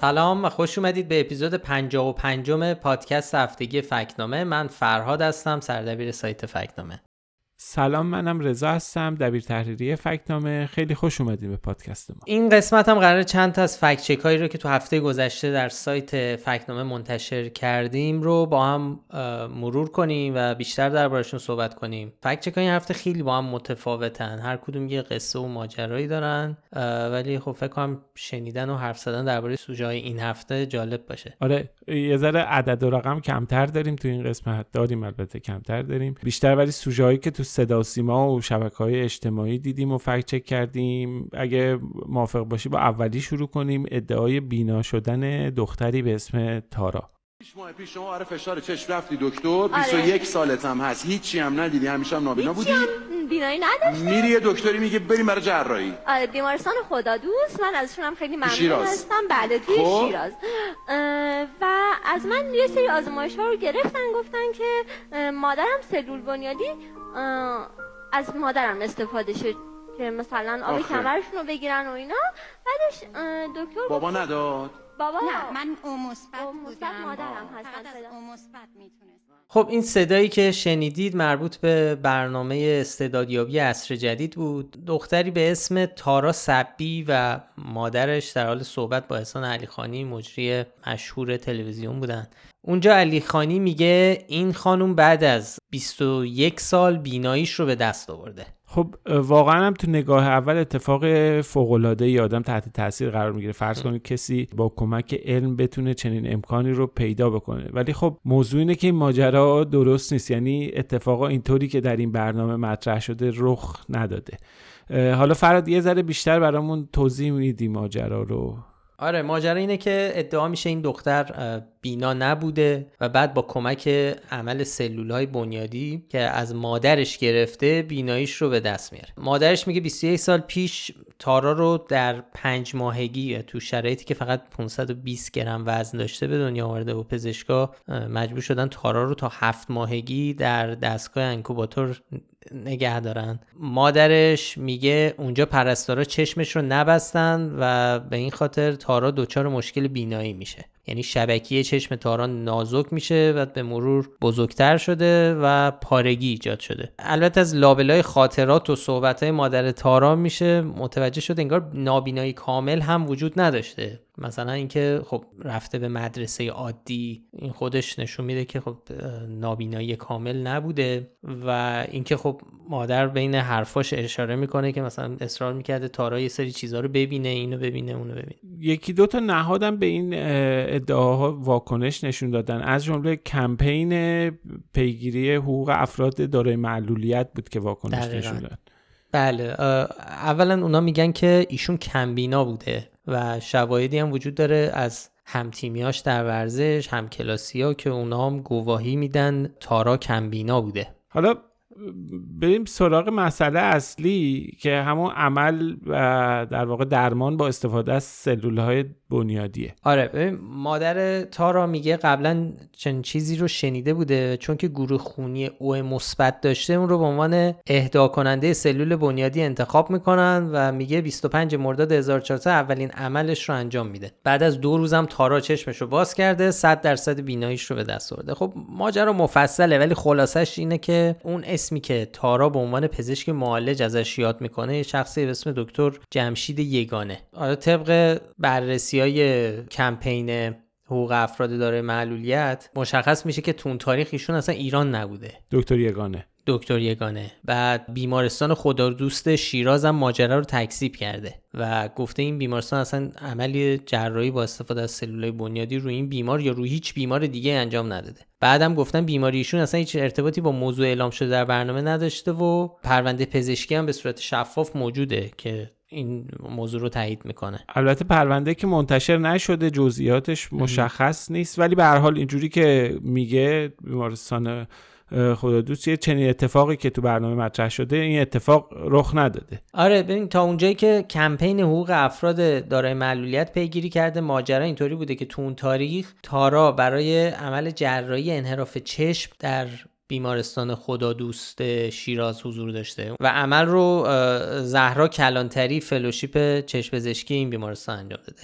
سلام و خوش اومدید به اپیزود 55 پادکست هفتگی فکنامه. من فرهاد هستم سردبیر سایت فکنامه. سلام منم رضا هستم دبیر تحریری فکتنامه. خیلی خوش اومدیم به پادکست ما. این قسمت هم قرار چند تا از فکت چک هایی رو که تو هفته گذشته در سایت فکتنامه منتشر کردیم رو با هم مرور کنیم و بیشتر دربارشون صحبت کنیم. فکت چک های این هفته خیلی با هم متفاوتن. هر کدوم یه قصه و ماجرایی دارن ولی خب فکر کنم شنیدن و حرف زدن درباره سوژه های این هفته جالب باشه. آره یه ذره عدد و رقم کمتر داریم تو این قسمت. داریم البته کمتر داریم. بیشتر ولی سوژه که تو صدا سیما و شبکه های اجتماعی دیدیم و فکت چک کردیم. اگه موافق باشی با اولی شروع کنیم ادعای بینا شدن دختری به اسم تارا. پیش ماه پیش شما آره فشار چشم رفتی دکتر. 21 آره. سالت هم هست. هیچی هم ندیدی. همیشه هم نابینا بودی. هم بینایی نداشتی میری یه دکتری میگه بریم برای جراحی. آره بیمارستان خدا دوست. من ازشون هم خیلی ممنون هستم. بله توی خب. شیراز. و از من یه سری آزمایش ها رو گرفتن گفتن که مادرم سلول بنیادی از مادرم استفاده شد که مثلا آب کمرشون رو بگیرن و اینا. بعدش دکتر بابا نداد. بابا نه من او مثبت بودم. مادرم هستن خب این صدایی که شنیدید مربوط به برنامه استعدادیابی عصر جدید بود. دختری به اسم تارا سبی و مادرش در حال صحبت با احسان علیخانی مجری مشهور تلویزیون بودن. اونجا علی خانی میگه این خانوم بعد از 21 سال بیناییش رو به دست آورده. خب واقعا هم تو نگاه اول اتفاق فوق العاده ای آدم تحت تاثیر قرار می‌گیره. فرض کنید کسی با کمک علم بتونه چنین امکانی رو پیدا بکنه. ولی خب موضوع اینه که این ماجرا درست نیست. یعنی اتفاقا اینطوری که در این برنامه مطرح شده رخ نداده. حالا فراد یه ذره بیشتر برامون توضیح میدی ماجرا رو؟ آره ماجرا اینه که ادعا میشه این دختر بینا نبوده و بعد با کمک عمل سلول های بنیادی که از مادرش گرفته بیناییش رو به دست میاره. مادرش میگه 21 سال پیش تارا رو در پنج ماهگی تو شرایطی که فقط 520 گرم وزن داشته به دنیا آورده و پزشکا مجبور شدن تارا رو تا هفت ماهگی در دستگاه انکوباتور نگه دارن. مادرش میگه اونجا پرستارا چشمش رو نبستن و به این خاطر تارا دچار مشکل بینایی میشه. یعنی شبکیه چشم تاران نازک میشه و به مرور بزرگتر شده و پارگی ایجاد شده. البته از لابلای خاطرات و صحبت مادر تارا میشه متوجه شده انگار نابینایی کامل هم وجود نداشته. مثلا اینکه خب رفته به مدرسه عادی این خودش نشون میده که خب نابینایی کامل نبوده و اینکه خب مادر بین حرفاش اشاره می‌کنه که مثلا اصرار می‌کرده تارا یه سری چیزها رو ببینه اینو ببینه اونو ببینه. یکی دو تا نهادم به این ادعاها واکنش نشون دادن. از جمله کمپین پیگیری حقوق افراد دارای معلولیت بود که واکنش نشون داد. بله اولا اونا میگن که ایشون کمبینا بوده و شواهدی هم وجود داره از همتیمیاش در ورزش هم کلاسی ها که اونا هم گواهی میدن تارا کمبینا بوده. حالا بریم سراغ مسئله اصلی که همون عمل و در واقع درمان با استفاده از سلول های بنیادیه. آره مادر تارا میگه قبلا چنین چیزی رو شنیده بوده چون که گروه خونی او مثبت داشته اون رو به عنوان اهدا کننده سلول بنیادی انتخاب می‌کنن و میگه 25 مرداد 1400 اولین عملش رو انجام میده. بعد از دو روزم تارا چشمش رو باز کرده 100 درصد بیناییش رو به دست آورده. خب ماجرا مفصله ولی خلاصش اینه که اون اسمی که تارا به عنوان پزشک معالج ازش یاد می‌کنه شخصی به اسم دکتر جمشید یگانه. حالا طبق بررسی های کمپین حقوق افراد داره معلولیت مشخص میشه که تون تاریخ ایشون اصلا ایران نبوده. دکتر یگانه. دکتر یگانه بعد بیمارستان خدا دوست شیراز هم ماجرا رو تکذیب کرده و گفته این بیمارستان اصلا عملی جراحی با استفاده از سلولای بنیادی روی این بیمار یا روی هیچ بیمار دیگه انجام نداده. بعدم گفتن بیماریشون اصلا هیچ ارتباطی با موضوع اعلام شده در برنامه نداشته و پرونده پزشکی هم به صورت شفاف موجوده که این موضوع رو تایید می‌کنه. البته پرونده که منتشر نشده جزئیاتش مشخص نیست ولی به هر حال اینجوری که میگه بیمارستان خدا دوست یه چنین اتفاقی که تو برنامه مطرح شده این اتفاق رخ نداده. آره ببین تا اونجایی که کمپین حقوق افراد دارای معلولیت پیگیری کرده ماجرا اینطوری بوده که تو اون تاریخ تارا برای عمل جراحی انحراف چشم در بیمارستان خدا دوست شیراز حضور داشته و عمل رو زهرا کلانتری فلوشیپ چشم پزشکی این بیمارستان انجام داده.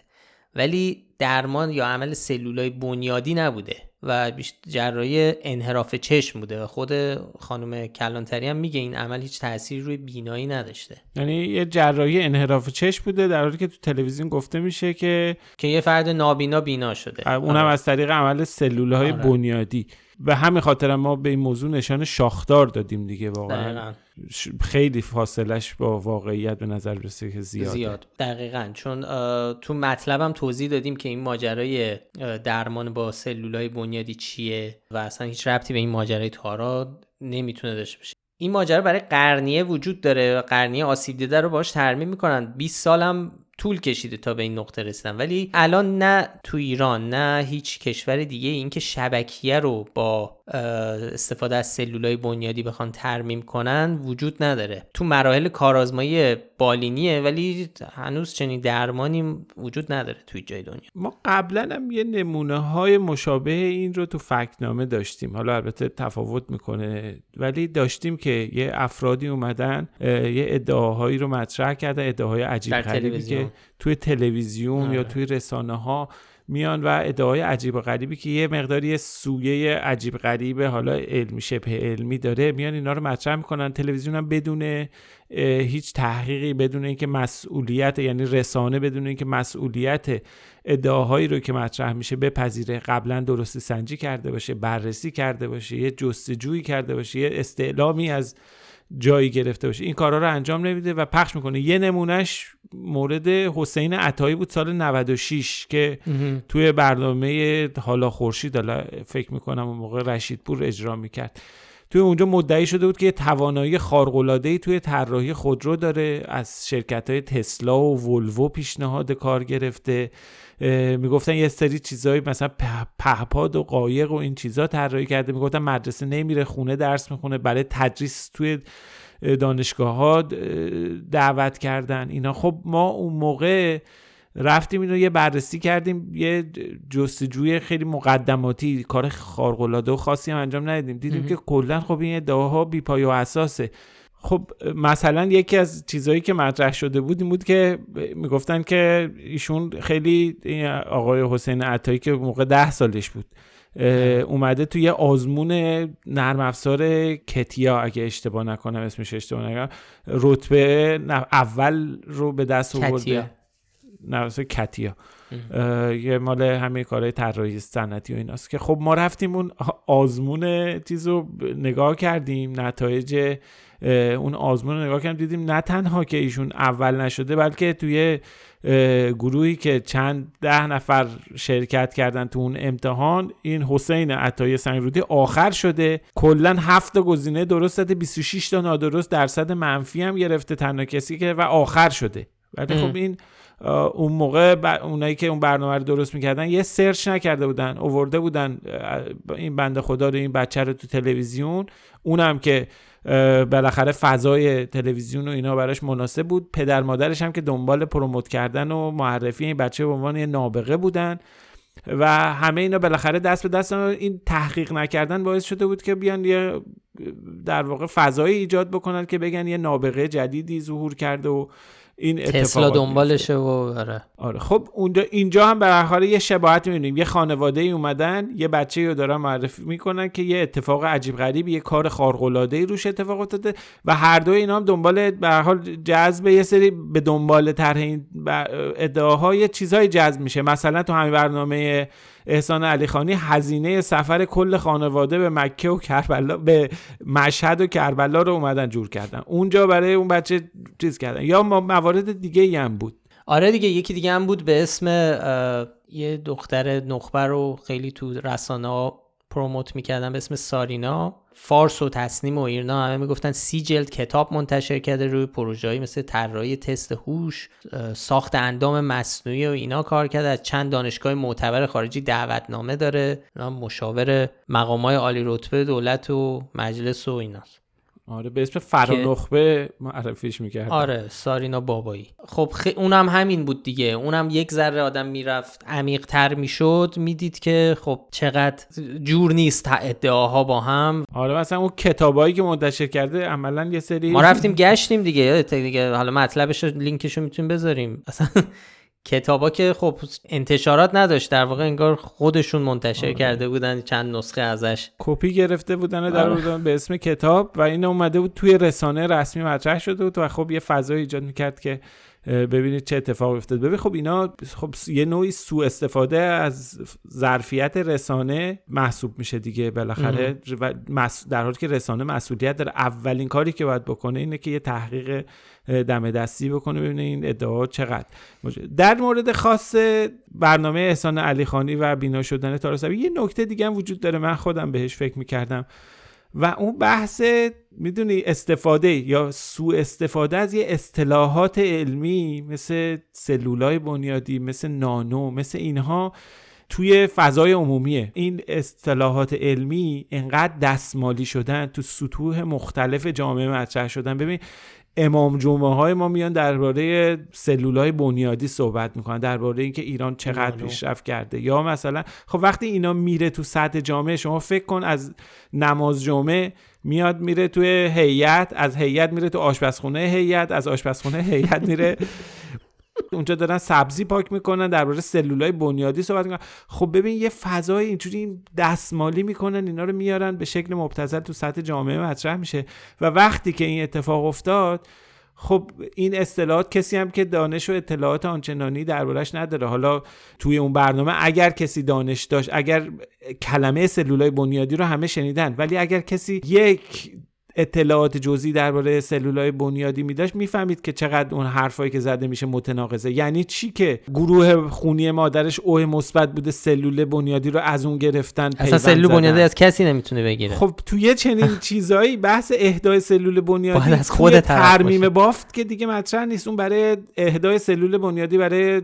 ولی درمان یا عمل سلولای بنیادی نبوده. و جراحی انحراف چشم بوده و خود خانم کلانتری هم میگه این عمل هیچ تأثیری روی بینایی نداشته یعنی یه جراحی انحراف چشم بوده در حالی که تو تلویزیون گفته میشه که که یه فرد نابینا بینا شده اونم آره. از طریق عمل سلولهای آره. بنیادی به همین خاطر ما به این موضوع نشان شاخدار دادیم دیگه واقعا. خیلی فاصلش با واقعیت به نظر برسه که زیاده. زیاد. دقیقا. چون تو مطلبم توضیح دادیم که این ماجرای درمان با سلولای بنیادی چیه و اصلا هیچ ربطی به این ماجرای تارا نمی‌تونه داشته باشه. این ماجرا برای قرنیه وجود داره و قرنیه آسیب دیده رو باش ترمیم می‌کنن. 20 سالم طول کشیده تا به این نقطه رسیدن. ولی الان نه تو ایران نه هیچ کشور دیگه اینکه شبکیه رو با استفاده از سلولای بنیادی بخوان ترمیم کنن وجود نداره. تو مراحل کارآزمایی بالینیه ولی هنوز چنین درمانی وجود نداره توی جای دنیا. ما قبلا هم یه نمونه های مشابه این رو تو فکنامه داشتیم. حالا البته تفاوت می‌کنه ولی داشتیم که یه افرادی اومدن یه ادعاهایی رو مطرح کردن ادعاهای عجیب غریبی که توی تلویزیون یا آره. توی رسانه ها میان و ادعای عجیب و غریبی که یه مقداری سویه عجیب غریبه حالا علمی شبه علمی داره میان اینا رو مطرح می‌کنن تلویزیون هم بدون هیچ تحقیقی بدون اینکه مسئولیت یعنی رسانه بدون اینکه مسئولیت ادعاهایی رو که مطرح میشه بپذیره قبلا درستی سنجی کرده باشه بررسی کرده باشه یه جستجویی کرده باشه یه استعلامی از جایی گرفته باشه این کارا رو انجام نمیده و پخش می‌کنه. یه نمونهش مورد حسین عطایی بود سال 96 که توی برنامه حالا خورشید حالا فکر می‌کنم اون موقع رشیدپور اجرا می‌کرد. توی اونجا مدعی شده بود که توانایی خارق‌العاده‌ای توی طراحی خودرو داره. از شرکت های تسلا و ولوو پیشنهاد کار گرفته. می‌گفتن یه سری چیزایی مثلا پهپاد و قایق و این چیزا طراحی کرده. می‌گفتن مدرسه نمیره خونه درس می‌خونه. برای تدریس توی دانشگاه ها دعوت کردن. اینا. خب ما اون موقع رفتیم اینو یه بررسی کردیم یه جستجوی خیلی مقدماتی کار خارق‌العاده و خاصی هم انجام ندیدیم دیدیم که کلا خب این ادعاها بیپای و اساسه. خب مثلا یکی از چیزهایی که مطرح شده بود این بود که می‌گفتن که ایشون خیلی آقای حسین عطایی که موقع ده سالش بود اومده توی یه آزمون نرم افزار کتیا اگه اشتباه نکنم اسمش اشتباه نکنم رتبه اول رو به دست آورده. نرم کتیا. یه مال همه کارهای طراحی صنعتی و ایناست که خب ما رفتیم اون آزمون چیز رو نگاه کردیم نتایج اون آزمون رو نگاه کردیم دیدیم نه تنها که ایشون اول نشده بلکه توی گروهی که چند ده نفر شرکت کردن تو اون امتحان این حسین عطای سنگرودی آخر شده. کلا هفت گزینه درست داده 26 تا نادرست درصد منفی هم گرفته تنها کسی که و آخر شده. ولی خب این اون موقع اونایی که اون برنامه رو درست می‌کردن یه سرچ نکرده بودن اوورده بودن این بنده خدا رو این بچه رو تو تلویزیون. اونم که بالاخره فضای تلویزیون و اینا براش مناسب بود. پدر مادرش هم که دنبال پروموت کردن و معرفی این بچه به عنوان یه نابغه بودن. و همه اینا بالاخره دست به دست این تحقیق نکردن باعث شده بود که بیان یه در واقع فضایی ایجاد بکنن که بگن یه نابغه جدیدی ظهور کرده و این تسلا دنبالشه و آره. آره خب اونجا اینجا هم به حال یه شباهت می‌بینیم. یه خانواده ای اومدن یه بچه رو دارن معرفی می‌کنن که یه اتفاق عجیب غریبی یه کار خارق العاده ای روش اتفاق افتاده و هر دو اینا هم دنبال به حال جذب یه سری به دنبال طرح این ادعاهای چیزهای جذب میشه. مثلا تو همین برنامه احسان علی خانی هزینه سفر کل خانواده به مکه و کربلا به مشهد و کربلا رو اومدن جور کردن. اونجا برای اون بچه چیز کردن. یا موارد دیگه هم بود. آره دیگه یکی دیگه هم بود به اسم یه دختر نخبه رو خیلی تو رسانه ها پروموت می‌کردن به اسم سارینا. فارس و تصنیم و ایرنا همه می‌گفتن سی جلد کتاب منتشر کرده روی پروژه‌ای مثل طراحی تست هوش ساخت اندام مصنوعی و اینا کار کرده. از چند دانشگاه معتبر خارجی دعوتنامه داره. مشاور مقامات عالی رتبه دولت و مجلس و ایناست. آره به اسم فرانخبه معرفیش می‌کرد آره سارینا بابایی. خب خ... اونم همین بود دیگه. اونم یک ذره آدم می‌رفت عمیق تر می‌شد. می‌دید که خب چقدر جور نیست ادعاها با هم. آره مثلا اون کتابایی که منتشر کرده عملا یه سری ما رفتیم گشتیم دیگه. دیگه حالا مطلبش لینکشو می‌تونیم بذاریم. اصلا کتابا که خب انتشارات نداشت در واقع انگار خودشون منتشر آره. کرده بودن چند نسخه ازش کپی گرفته بودن در آره. به اسم کتاب و این اومده بود توی رسانه رسمی مطرح شده بود و خب یه فضای ایجاد می‌کرد که ببینید چه اتفاقی افتاد ببین خب اینا خب یه نوعی سوء استفاده از ظرفیت رسانه محسوب میشه دیگه بالاخره. در حالی که رسانه مسئولیت داره اولین کاری که باید بکنه اینه که یه تحقیق دم دستی بکنه ببینه این ادعا چقدر. در مورد خاص برنامه احسان علی خانی و بینا شدن تارسوی یه نکته دیگه هم وجود داره. من خودم بهش فکر می‌کردم. و اون بحث می‌دونی استفاده یا سوء استفاده از یه اصطلاحات علمی مثل سلولای بنیادی مثل نانو مثل اینها توی فضای عمومیه. این اصطلاحات علمی انقدر دستمالی شدن تو سطوح مختلف جامعه مطرح شدن. ببین امام جمعه های ما میان درباره سلول های بنیادی صحبت می‌کنن درباره اینکه ایران چقدر پیشرفت کرده. یا مثلا خب وقتی اینا میره تو سطح جامعه شما فکر کن از نماز جمعه میاد میره توی هیئت از هیئت میره تو آشپزخونه هیئت از آشپزخونه هیئت میره اونجا دارن سبزی پاک می‌کنن درباره سلولای بنیادی صحبت می‌کنن. خب ببین یه فضای اینجوری دستمالی می‌کنن اینا رو میارن به شکل مبتذل تو سطح جامعه مطرح میشه. و وقتی که این اتفاق افتاد خب این اصطلاحات کسی هم که دانش و اطلاعات آنچنانی دربارش نداره. حالا توی اون برنامه اگر کسی دانش داشت اگر کلمه سلولای بنیادی رو همه شنیدن ولی اگر کسی یک اطلاعات جزئی درباره سلولای بنیادی میداشت می‌فهمید که چقدر اون حرفایی که زده میشه متناقضه. یعنی چی که گروه خونی مادرش اوه مثبت بوده سلول بنیادی رو از اون گرفتن اصلا سلول بنیادی از کسی نمی‌تونه بگیره. خب توی چنین چیزایی بحث اهدای سلول بنیادی از خود ترمیم بافت که دیگه مطرح نیست. اون برای اهدای سلول بنیادی برای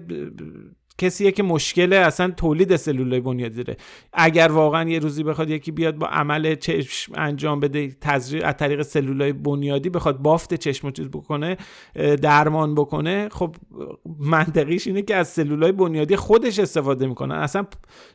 کسیه که مشکل اصلا تولید سلولای بنیادی داره. اگر واقعا یه روزی بخواد یکی بیاد با عمل چشم انجام بده تزریق از طریق سلولای بنیادی بخواد بافت چشم چیز بکنه درمان بکنه خب منطقیش اینه که از سلولای بنیادی خودش استفاده می‌کنن اصلا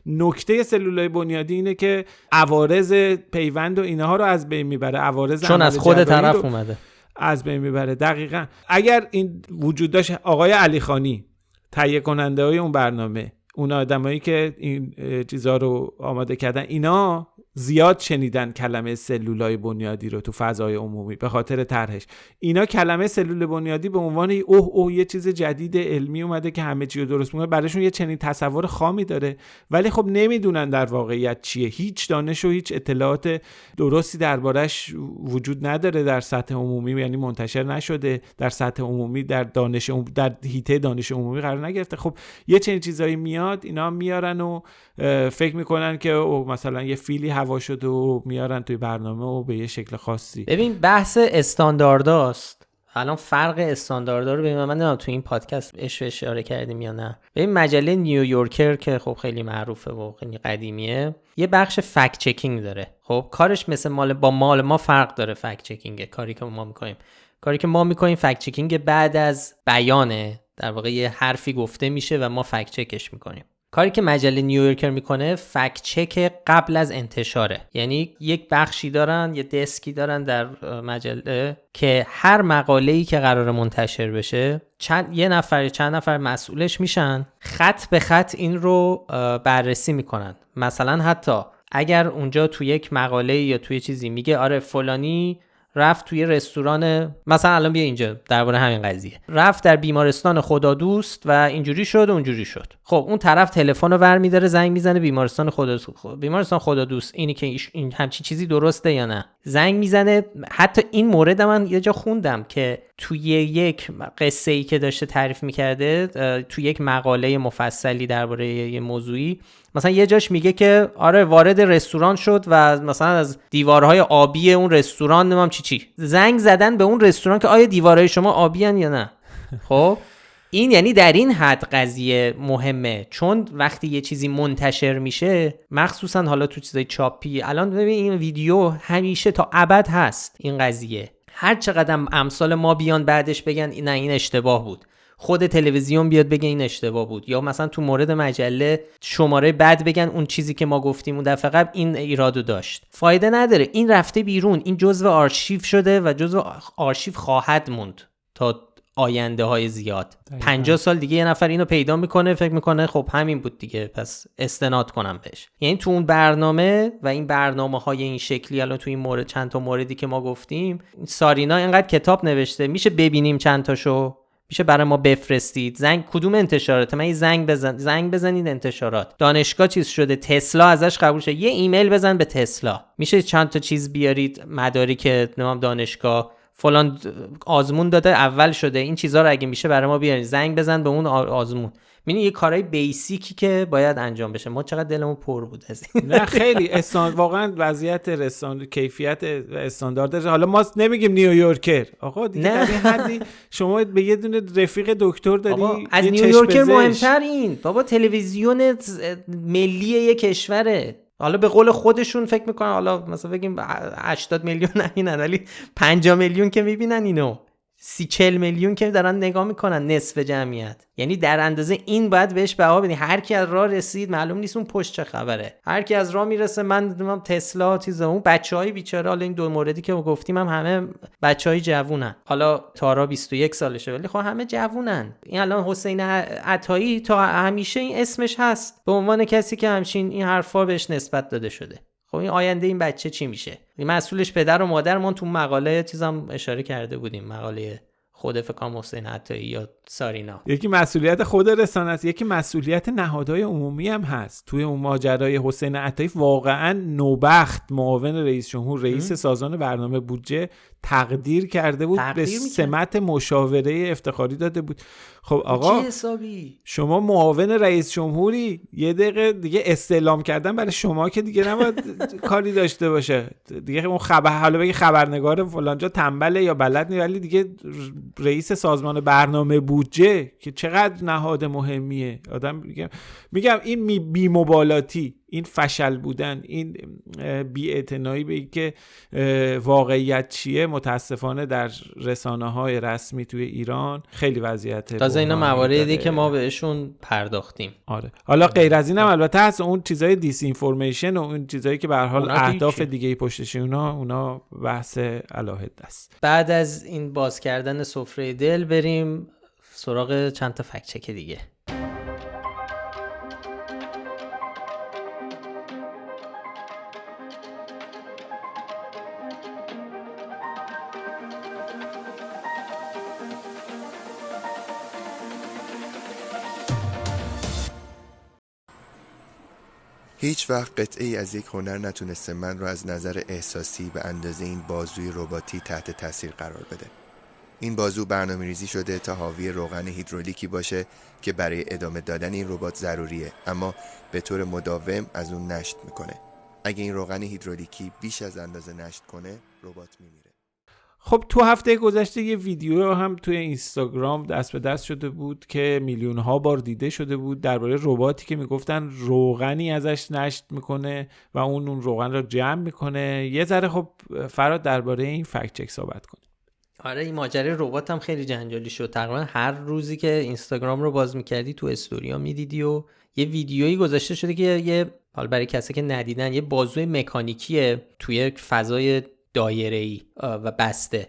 نکته سلولای بنیادی اینه که عوارض پیوند و اینها رو از بین می‌بره. عوارض چون از خود طرف اومده. از بین می‌بره. دقیقا. اگر این وجود داشت آقای علی خانی تهیه کننده های اون برنامه. اون آدمایی که این چیزها رو آماده کردن. اینا زیاد شنیدن کلمه سلولای بنیادی رو تو فضای عمومی به خاطر طرحش. اینا کلمه سلول بنیادی به عنوان اوه اوه یه چیز جدید علمی اومده که همه چی رو درست می‌کنه. براشون یه چنین تصور خامی داره. ولی خب نمی‌دونن در واقعیت چیه. هیچ دانش و هیچ اطلاعات درستی دربارش وجود نداره در سطح عمومی یعنی منتشر نشده. در سطح عمومی در دانش در هیته دانش عمومی قرار نگرفته. خب یه چنین چیزایی میاد اینا میارن و فکر می‌کنن که مثلا یه فیلی هوا شده و میارن توی برنامه و به یه شکل خاصی. ببین بحث استاندارداست. الان فرق استانداردها رو ببین من تو این پادکست اش اشاره کردیم یا نه. ببین مجله نیویورکر که خب خیلی معروفه و خیلی قدیمیه یه بخش فکت چکینگ داره. خب کارش مثل مال با مال ما فرق داره فکت چکینگ کاری که ما می‌کنیم. کاری که ما می‌کنیم فکت چکینگ بعد از بیانه در واقع یه حرفی گفته میشه و ما فکت چکش می‌کنیم. کاری که مجله نیویورکر می‌کنه فکت چک قبل از انتشاره. یعنی یک بخشی دارن یه دسکی دارن در مجله که هر مقاله ای که قرار منتشر بشه چند یه نفر چند نفر مسئولش میشن خط به خط این رو بررسی می‌کنن. مثلا حتی اگر اونجا تو یک مقاله یا توی چیزی میگه آره فلانی رفت توی رستوران مثلا الان بیا اینجا درباره همین قضیه. رفت در بیمارستان خدا دوست و اینجوری شد و اونجوری شد. خب اون طرف تلفن رو ور میداره زنگ می‌زنه بیمارستان خدا بیمارستان خدا دوست. اینی که این همچین چیزی درسته یا نه؟ زنگ می‌زنه. حتی این مورد من یه جا خوندم که توی یک قصه ای که داشته تعریف می‌کرده توی یک مقاله مفصلی درباره یه موضوعی مثلا یه جاش میگه که آره وارد رستوران شد و مثلا از دیوارهای آبی اون رستوران نمام چی چی زنگ زدن به اون رستوران که آیا دیوارهای شما آبی یا نه؟ خب؟ این یعنی در این حد قضیه مهمه. چون وقتی یه چیزی منتشر میشه مخصوصا حالا تو چیزای چاپی الان ببین این ویدیو همیشه تا ابد هست این قضیه. هر چقدر امثال ما بیان بعدش بگن نه این اشتباه بود. خود تلویزیون بیاد بگه این اشتباه بود. یا مثلا تو مورد مجله شماره بعد بگن اون چیزی که ما گفتیم اون دفعه قبل این ایرادو داشت. فایده نداره. این رفته بیرون. این جزء آرشیو شده و جزء آرشیو خواهد موند تا آینده های زیاد 50 سال دیگه یه نفر اینو پیدا می‌کنه فکر می‌کنه خب همین بود دیگه پس استناد کنم بهش. یعنی تو اون برنامه و این برنامه های این شکلی الان تو این مورد چند تا موردی که ما گفتیم سارینا اینقدر کتاب نوشته میشه ببینیم چند تاشو؟ میشه برای ما بفرستید. زنگ کدوم انتشارات؟ من زنگ بزن زنگ بزنید انتشارات. دانشگاه چیز شده تسلا ازش قبول شده یه ایمیل بزن به تسلا. میشه چند تا چیز بیارید؟ مدارک نام دانشگاه. فلان آزمون داده اول شده. این چیزها رو اگه میشه برای ما بیارید زنگ بزن به اون آزمون. می‌بینی یه کارهای بیسیکی که باید انجام بشه. ما چقدر دلمون پر بود از نه خیلی. استان واقعا وضعیت رسان کیفیت استاندارد. حالا ما نمیگیم نیویورکر آقا دیگه نه. حدی شما به یه دونه رفیق دکتر داری از نیویورکر مهمتر این بابا تلویزیون ملی یه کشوره. حالا به قول خودشون فکر می‌کنن حالا مثلا بگیم 80 میلیون نبینن ولی 50 میلیون که می‌بینن اینو. سی چل میلیون که دارن نگاه می‌کنن نصف جمعیت. یعنی در اندازه این باید بهش بها بدین هر کی از راه رسید معلوم نیست اون پشت چه خبره. هر کی از راه می‌رسه من تسلا چیز اون بچهای بیچاره. حالا این دو موردی که گفتیم هم همه بچهای جوونن. حالا تارا 21 سالشه ولی خب همه جوونن. این الان حسین عطایی تا همیشه این اسمش هست. به عنوان کسی که همچین این حرفا بهش نسبت داده شده. خب این آینده این بچه چی میشه؟ مسئولش پدر و مادر ما تو مقاله چیزم اشاره کرده بودیم مقاله خود فکام حسین حتی یا سارینا. یکی مسئولیت خود رسانه است یکی مسئولیت نهادهای عمومی هم هست. توی اون ماجرای حسین عطایی واقعا نوبخت معاون رئیس جمهور رئیس سازمان برنامه بودجه تقدیر کرده بود به سمت مشاوره افتخاری داده بود. خب آقا شما معاون رئیس جمهوری یه دقیقه دیگه استعلام کردن برای شما که دیگه نباید کاری داشته باشه. دیگه اون خبر حالا بگی خبرنگار فلانجا تنبله یا بلد نیست ولی دیگه رئیس سازمان برنامه بودجه که چقدر نهاد مهمیه. آدم میگم میگم این بی مبالاتی این فشل بودن این بی به اینکه واقعیت چیه متاسفانه در رسانه های رسمی توی ایران خیلی وضعیت تازه اینا مواردی که ما بهشون پرداختیم. آره. حالا غیر از اینم البته هست اون چیزای دیس اینفورمیشن و اون چیزایی که به حال اهداف دیگه پشتش اونا اونا بحث علاهد است. بعد از این باز کردن سفره دل بریم سراغ چند تا فکت چک دیگه. هیچ وقت قطعه ای از یک هنر نتونسته من رو از نظر احساسی به اندازه این بازوی رباتی تحت تاثیر قرار بده. این بازو برنامه ریزی شده تا حاوی روغن هیدرولیکی باشه که برای ادامه دادن این ربات ضروریه اما به طور مداوم از اون نشت می‌کنه. اگه این روغن هیدرولیکی بیش از اندازه نشت کنه ربات میمیره. خب تو هفته گذشته یه ویدیو هم توی اینستاگرام دست به دست شده بود که میلیون ها بار دیده شده بود درباره رباتی که می‌گفتن روغنی ازش نشت می‌کنه و اون اون روغن رو جمع می‌کنه. یه ذره خب فراد درباره این فکت چک صحبت کنه آره این ماجرای ربات هم خیلی جنجالی شد. تقریبا هر روزی که اینستاگرام رو باز می‌کردی تو استوریا می‌دیدی و یه ویدیویی گذاشته شده که یه حال برای کسی که ندیدن یه بازوی مکانیکیه توی فضای دایره ای و بسته.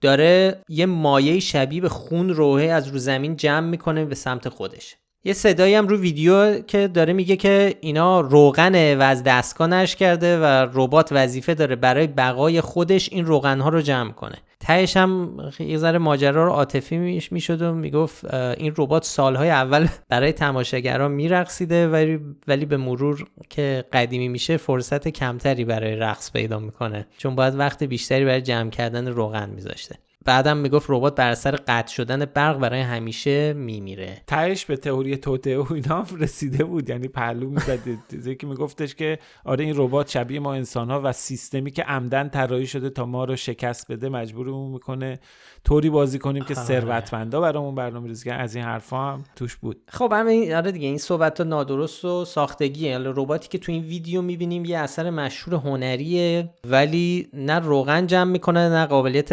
داره یه مایه شبیه به خون روحه از رو زمین جمع می‌کنه به سمت خودش. یه صدایی هم رو ویدیو که داره میگه که اینا روغنه و از دستگاه نش کرده و ربات وظیفه داره برای بقای خودش این روغن ها رو جمع کنه. تهش هم یه ذره ماجرا رو عاطفی می‌شد و می‌گفت این ربات سالهای اول برای تماشاگران میرقصیده ولی ولی به مرور که قدیمی میشه فرصت کمتری برای رقص پیدا می‌کنه. چون باید وقت بیشتری برای جمع کردن روغن میذاشته. بعدم می‌گفت ربات بر اثر قطع شدن برق برای همیشه میمیره. تهش به تئوری توته و اینا رسیده بود. یعنی پهلو می‌زد. چیزی که میگفتش که آره این ربات شبیه ما انسان ها و سیستمی که عمدن طراحی شده تا ما رو شکست بده مجبورمون می‌کنه طوری بازی کنیم که آره. ثروتمندا برامون برنامه ریزی از این حرفا هم توش بود. خب همین آره دیگه این صحبت نادرست و ساختگیه. رباتی که تو این ویدیو می‌بینیم یه اثر مشهور هنریه ولی نه روغن جمع می‌کنه نه قابلیت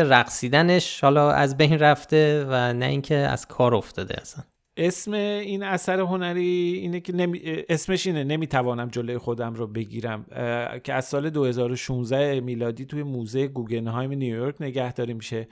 رقصیدنش حالا از بین رفته و نه اینکه از کار افتاده اصلا. اسم این اثر هنری اینه که نمی... اسمش اینه نمی‌توانم جلوی خودم رو بگیرم. که از سال 2016 میلادی توی موزه گوگنهایم نیویورک نگهداری میشه.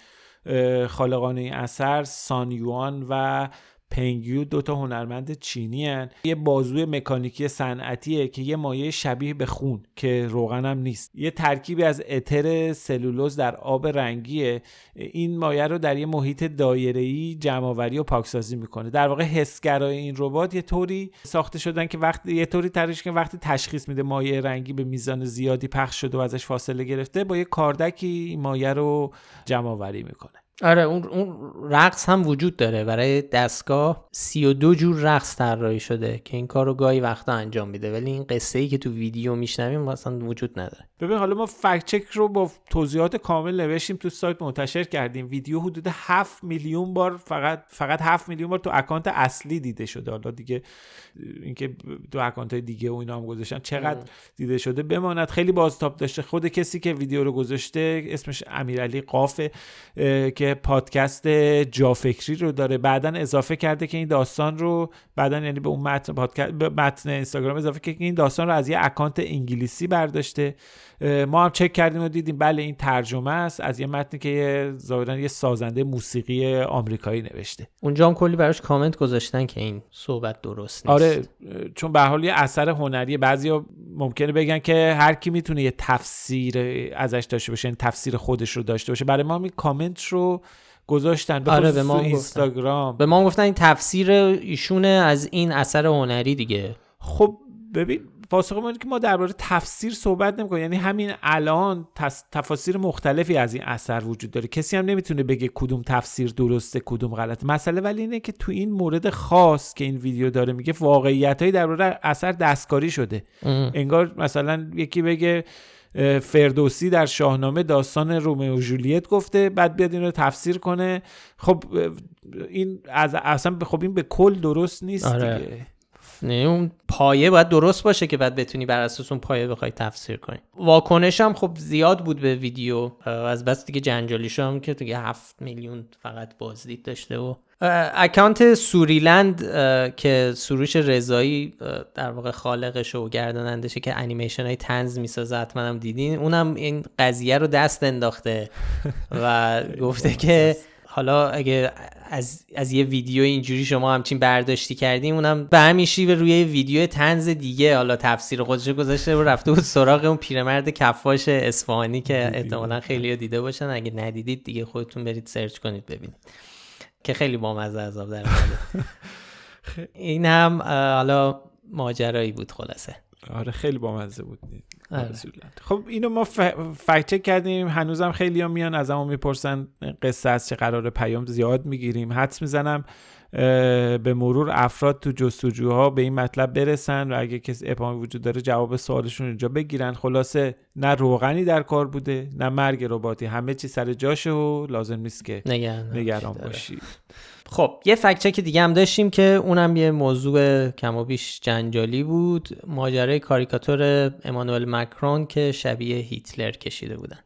خالقان این اثر سانیوان و پنگیو دو تا هنرمند چینی هن. یه بازوی مکانیکی صنعتیه که یه مایه شبیه به خون که روغن نیست. یه ترکیبی از اتر سلولوز در آب رنگیه. این مایه رو در یه محیط دایره‌ای جمعآوری و پاکسازی می‌کنه. در واقع حسگرای این ربات یه طوری ساخته شدن که وقتی یه طوری طراحی که وقتی تشخیص میده مایع رنگی به میزان زیادی پخش شده و ازش فاصله گرفته با یه کاردکی مایه رو جمعآوری می‌کنه. آره اون اون رقص هم وجود داره. برای دستگاه 32 جور رقص طراحی شده که این کار رو گاهی وقتا انجام میده. ولی این قصه ای که تو ویدیو میشنویم اصلا وجود نداره. ببین حالا ما fact check رو با توضیحات کامل نوشتیم تو سایت منتشر کردیم. ویدیو حدود 7 میلیون بار فقط فقط 7 میلیون بار تو اکانت اصلی دیده شده. حالا دیگه اینکه تو اکانت های دیگه و اینا هم گذاشتن چقدر دیده شده؟ بماند. خیلی بازتاب داشته. خود کسی که ویدیو رو گذاشته اسمش امیرعلی قافه که پادکست جافکری رو داره. بعدا اضافه کرده که این داستان رو بعدا یعنی به اون متن پادکست متن اینستاگرام اضافه که این داستان رو از یه اکانت انگلیسی برداشته. ما هم چک کردیم و دیدیم بله این ترجمه است. از یه متنی که ظاهرا یه سازنده موسیقی آمریکایی نوشته. اونجا هم کلی براش کامنت گذاشتن که این صحبت درست نیست. آره چون به حال یه اثر هنری بعضیا ممکنه بگن که هر کی می‌تونه یه تفسیر ازش داشته باشه این تفسیر خودش رو داشته باشه. برای ما این کامنت رو گذاشتن. به آره به ما اینستاگرام. به ما گفتن این تفسیر ایشونه از این اثر هنری دیگه. خب ببین پاسخ ما که ما درباره تفسیر صحبت نمی‌کنیم. یعنی همین الان تفاسیر مختلفی از این اثر وجود داره. کسی هم نمی‌تونه بگه کدوم تفسیر درسته کدوم غلط مسئله ولی اینه که تو این مورد خاص که این ویدیو داره میگه واقعیتهایی درباره اثر دستکاری شده. انگار مثلا یکی بگه فردوسی در شاهنامه داستان رومئو و جولیت گفته بعد بیاد این رو تفسیر کنه. خب این از اصلا خب این به کل درست نیست آره. دیگه. نه اون پایه باید درست باشه که بعد بتونی بر اساس اون پایه بخوای تفسیر کنی. واکنش هم خب زیاد بود به ویدیو. از بس دیگه جنجالی هم که دیگه هفت میلیون فقط بازدید داشته و اکانت سوریلند که سروش رضایی در واقع خالقش و گردانندشه که انیمیشن های تنز می‌سازه حتما هم دیدین. اونم این قضیه رو دست انداخته و گفته که حالا اگه از, از یه ویدیو اینجوری شما همچین برداشتی کردیم اونم به همین شیوه روی ویدیو تنز دیگه حالا تفسیر خودش گذاشته و رفته بود سراغ اون پیرمرد کفاش اصفهانی که احتمالا خیلی دیده باشن. اگه ندیدید دیگه خودتون برید سرچ کنید ببینید. که خیلی بامزه عذاب در این هم حالا ماجرایی بود خلاصه. آره خیلی بامزه بود. خب اینو ما ف... کردیم. هنوزم خیلی ها میان از ما می‌پرسن قصه از چه قرار پیام زیاد می‌گیریم. حدس می‌زنم به مرور افراد تو جستجوها به این مطلب برسن و اگه کسی اپامی وجود داره جواب سوالشون اینجا بگیرن. خلاصه نه روغنی در کار بوده نه مرگ رباتی همه چی سر جاشه و لازم نیست که نگران باشی. خب یه فکت که دیگه هم داشتیم که اونم یه موضوع کم و بیش جنجالی بود. ماجرای کاریکاتور امانوئل مکرون که شبیه هیتلر کشیده بودن.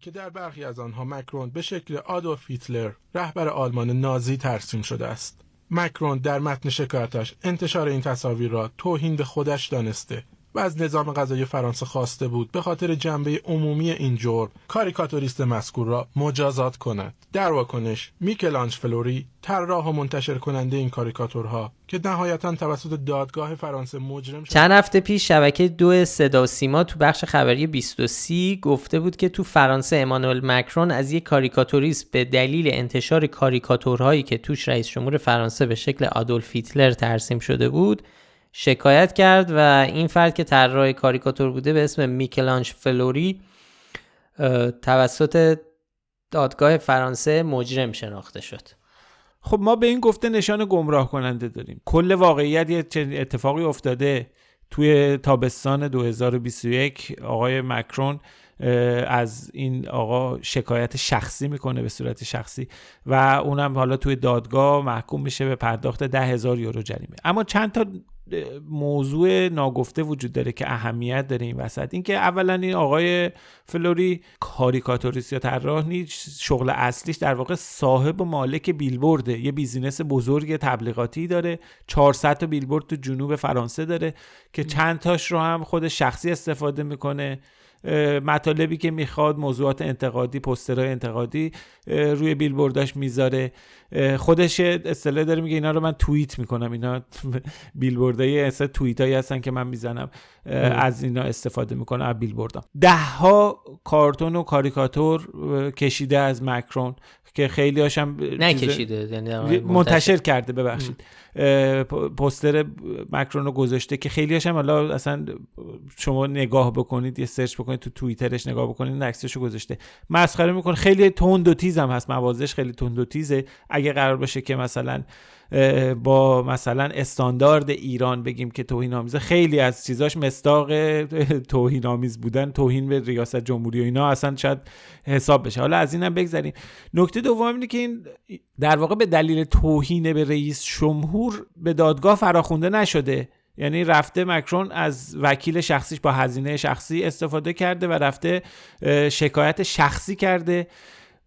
که در برخی از آنها مکرون به شکل آدولف هیتلر رهبر آلمان نازی ترسیم شده است. مکرون در متن شکایتش انتشار این تصاویر را توهین به خودش دانسته. و از نظام غذایی فرانسه خواسته بود به خاطر جنبه عمومی این جرم کاریکاتوریست مذکور را مجازات کند در واکنش میکلانج فلوری طراح و منتشر کننده این کاریکاتورها که نهایتا توسط دادگاه فرانسه مجرم شد. چند هفته پیش شبکه دو صدا سیما تو بخش خبری 23 گفته بود که تو فرانسه امانوئل مکرون از یک کاریکاتوریست به دلیل انتشار کاریکاتورهایی که توش رئیس جمهور فرانسه به شکل آدولف هیتلر ترسیم شده بود شکایت کرد و این فرد که طراح کاریکاتور بوده به اسم میکلانج فلوری توسط دادگاه فرانسه مجرم شناخته شد. خب ما به این گفته نشان گمراه کننده داریم. کل واقعیت یه اتفاقی افتاده توی تابستان 2021 آقای مکرون از این آقا شکایت شخصی می‌کنه به صورت شخصی و اونم حالا توی دادگاه محکوم میشه به پرداخت ده هزار یورو جریمه. اما چند تا موضوع ناگفته وجود داره که اهمیت داره این وسط. اینکه اولا این آقای فلوری کاریکاتوریست یا طراح نیست شغل اصلیش در واقع صاحب و مالک بیلبورده. یه business بزرگ تبلیغاتی داره. 400 تا بیلبورد تو جنوب فرانسه داره که چند تاش رو هم خود شخصی استفاده می‌کنه. مطالبی که می‌خواد موضوعات انتقادی پوسترهای انتقادی روی بیلبورداش می‌ذاره. خودش اصطلاح داره میگه اینا رو من توییت می‌کنم. اینا بیلبوردای اصلا توییت هایی هستن که من می‌زنم. از اینا استفاده می‌کنم از بیلبوردام. ده ها کارتون و کاریکاتور کشیده از مکرون که خیلی هاشم نکشیده یعنی منتشر کرده ببخشید. پستر مکرون رو گذاشته که خیلی هاشم حالا اصلا شما نگاه بکنید یه سرچ بکنید تو توییترش نگاه بکنید عکسش رو گذاشته. مسخره می‌کنه. خیلی تند و تیز هم هست. موازش خیلی تند و تیزه. اگه قرار باشه که مثلا با مثلا استاندارد ایران بگیم که توهین آمیزه خیلی از چیزاش مستاق توهین آمیز بودن. توهین به ریاست جمهوری و اینا اصلا شاید حساب بشه. حالا از اینم بگذریم. نکته دوم اینه که این در واقع به دلیل توهین به رئیس جمهور به دادگاه فراخونده نشده. یعنی رفته مکرون از وکیل شخصیش با هزینه شخصی استفاده کرده و رفته شکایت شخصی کرده.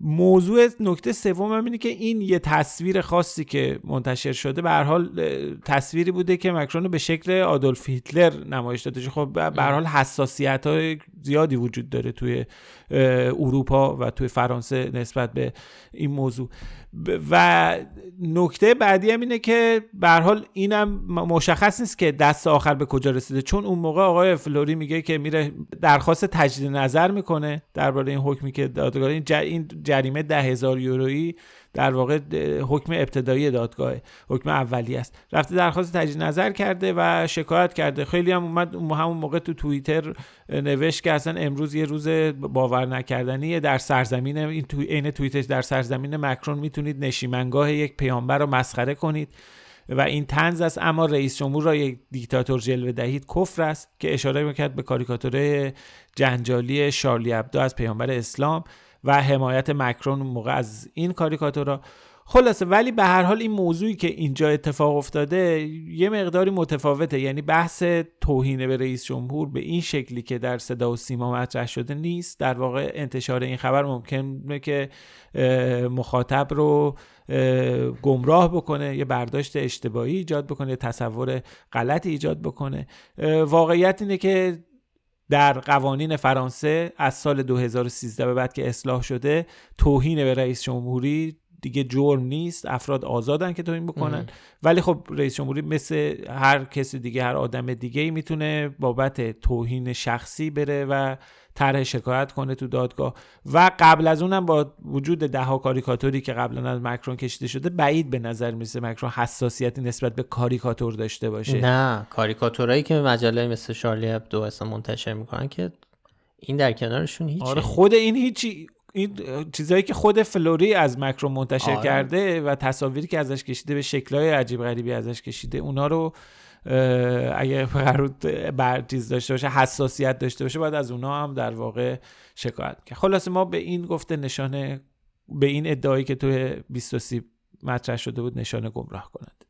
موضوع نکته سوم هم اینه که این یه تصویر خاصی که منتشر شده به هر حال تصویری بوده که مکرون به شکل آدولف هیتلر نمایش داده. خب به هر حال حساسیت های زیادی وجود داره توی اروپا و توی فرانسه نسبت به این موضوع. و نکته بعدی هم اینه که به حال اینم مشخص نیست که دست آخر به کجا رسیده. چون اون موقع آقای فلوری میگه که میره درخواست تجدید نظر می‌کنه درباره این حکمی که دادگاه این جریمه ده هزار یورویی در واقع حکم ابتدایی دادگاه حکم اولی است. رفته درخواست تجدید نظر کرده و شکایت کرده. خیلی هم اومد همون موقع تو توییتر نوشت که اصلا امروز یه روز باور نکردنیه. در سرزمین این تو عین توییتش در سرزمین مکرون می‌تونید نشیمنگاه یک پیامبر رو مسخره کنید و این تنز است. اما رئیس جمهور را یک دیکتاتور جلوه دهید. کفر است که اشاره می‌کرد به کاریکاتوره جنجالی شارلی ابدو از پیامبر اسلام. و حمایت مکرون موقع از این کاریکاتورا. خلاصه ولی به هر حال این موضوعی که اینجا اتفاق افتاده یه مقداری متفاوته. یعنی بحث توهین به رئیس جمهور به این شکلی که در صدا و سیما مطرح شده نیست. در واقع انتشار این خبر ممکنه که مخاطب رو گمراه بکنه یه برداشت اشتباهی ایجاد بکنه یه تصور غلطی ایجاد بکنه. واقعیت اینه که در قوانین فرانسه از سال 2013 به بعد که اصلاح شده توهین به رئیس جمهوری دیگه جرم نیست افراد آزادن که توهین بکنن. ولی خب رئیس جمهوری مثل هر کسی دیگه هر آدم دیگه ای می‌تونه بابت توهین شخصی بره و طرح شکایت کنه تو دادگاه. و قبل از اونم با وجود ده ها کاریکاتوری که قبلا از مکرون کشیده شده بعید به نظر میسه مکرون حساسیتی نسبت به کاریکاتور داشته باشه. نه کاریکاتورایی که مجله مثل شارلی ابدو اصلا منتشر می‌کنن که این در کنارشون هیچ آره خود این هیچی. این چیزایی که خود فلوری از مکرو منتشر آره. کرده و تصاویری که ازش کشیده به شکلهای عجیب غریبی ازش کشیده اونا رو اگه قرار بر چیز داشته باشه حساسیت داشته باشه باید از اونا هم در واقع شکایت کرد خلاصه ما به این گفته نشانه به این ادعایی که توی 23 مطرح شده بود نشانه گمراه کننده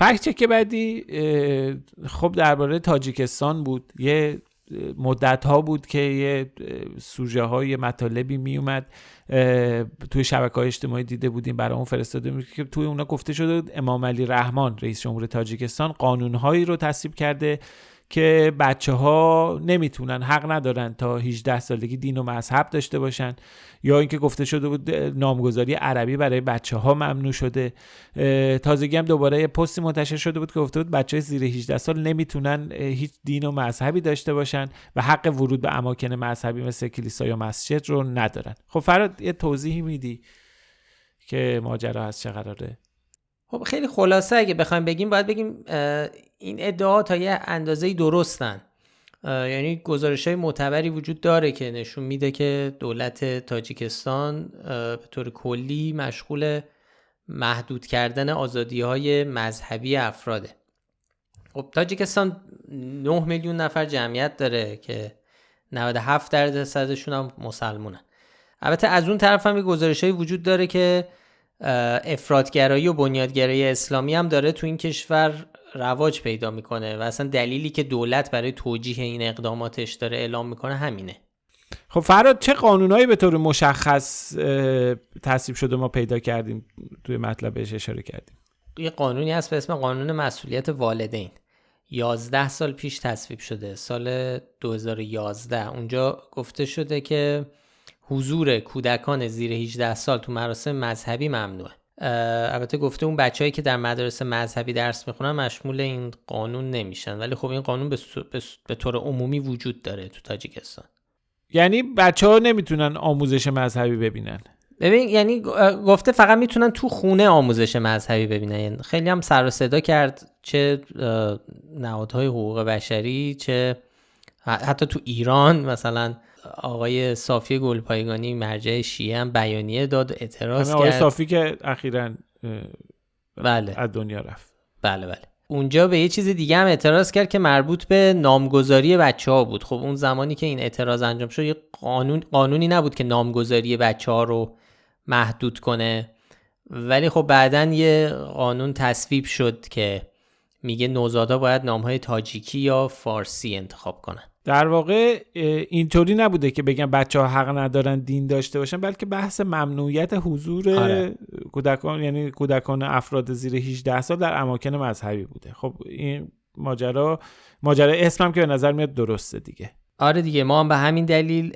فکت که بعدی خب درباره تاجیکستان بود. یه مدت ها بود که یه سوژه های مطالبی می اومد توی شبکه های اجتماعی دیده بودیم برای اون فرستاده بود که توی اونا گفته شده امام علی رحمان رئیس جمهور تاجیکستان قانون هایی رو تصویب کرده. که بچه ها نمی‌تونن حق ندارن تا 18 سالگی دین و مذهب داشته باشن یا اینکه گفته شده بود نامگذاری عربی برای بچه ها ممنوع شده. تازگی هم دوباره پستی منتشر شده بود که گفته بود بچه های زیر 18 سال نمی‌تونن هیچ دین و مذهبی داشته باشن و حق ورود به اماکن مذهبی مثل کلیسا یا مسجد رو ندارن. خب فراد یه توضیحی میدی که ماجرا از چه قراره؟ خب خیلی خلاصه اگه بخوایم بگیم باید بگیم این ادعا تا یه اندازه درستن. یعنی گزارش های معتبری وجود داره که نشون میده که دولت تاجیکستان به طور کلی مشغول محدود کردن آزادی های مذهبی افراده. خب تاجیکستان 9 میلیون نفر جمعیت داره که 97 درصدشون هم مسلمونن البته از اون طرف هم گزارش وجود داره که افرادگرایی و بنیادگرایی اسلامی هم داره تو این کشور رواج پیدا می‌کنه و اصلا دلیلی که دولت برای توجیه این اقداماتش داره اعلام می‌کنه همینه. خب فراد چه قانونهایی به طور مشخص تصویب شده ما پیدا کردیم توی مطلبش اشاره کردیم؟ یه قانونی هست به اسم قانون مسئولیت والدین. 11 سال پیش تصویب شده سال 2011 اونجا گفته شده که حضور کودکان زیر 18 سال تو مراسم مذهبی ممنوعه. البته گفته اون بچههایی که در مدارس مذهبی درس می‌خونن مشمول این قانون نمیشن. ولی خب این قانون به طور عمومی وجود داره تو تاجیکستان. یعنی بچه ها نمی‌تونن آموزش مذهبی ببینن. ببین یعنی گفته فقط می‌تونن تو خونه آموزش مذهبی ببینن. یعنی خیلی هم سر و صدا کرد چه نهادهای حقوق بشری چه حتی تو ایران مثلا آقای صافی گلپایگانی مرجع شیعه هم بیانیه داد و اعتراض کرد آقای صافی که اخیرا بله. از دنیا رفت. بله بله. اونجا به یه چیز دیگه هم اعتراض کرد که مربوط به نامگذاری بچه ها بود. خب اون زمانی که این اعتراض انجام شد یه قانون قانونی نبود که نامگذاری بچه ها رو محدود کنه. ولی خب بعدا یه قانون تصویب شد که میگه نوزادا باید نامهای تاجیکی یا فارسی انتخاب کنن. در واقع اینطوری نبوده که بگن بچه ها حق ندارن دین داشته باشن بلکه بحث ممنوعیت حضور آره. کودکان یعنی کودکان افراد زیر 18 سال در اماکن مذهبی بوده. خب این ماجرا ماجرا اسمم که به نظر میاد درسته دیگه. آره دیگه ما هم به همین دلیل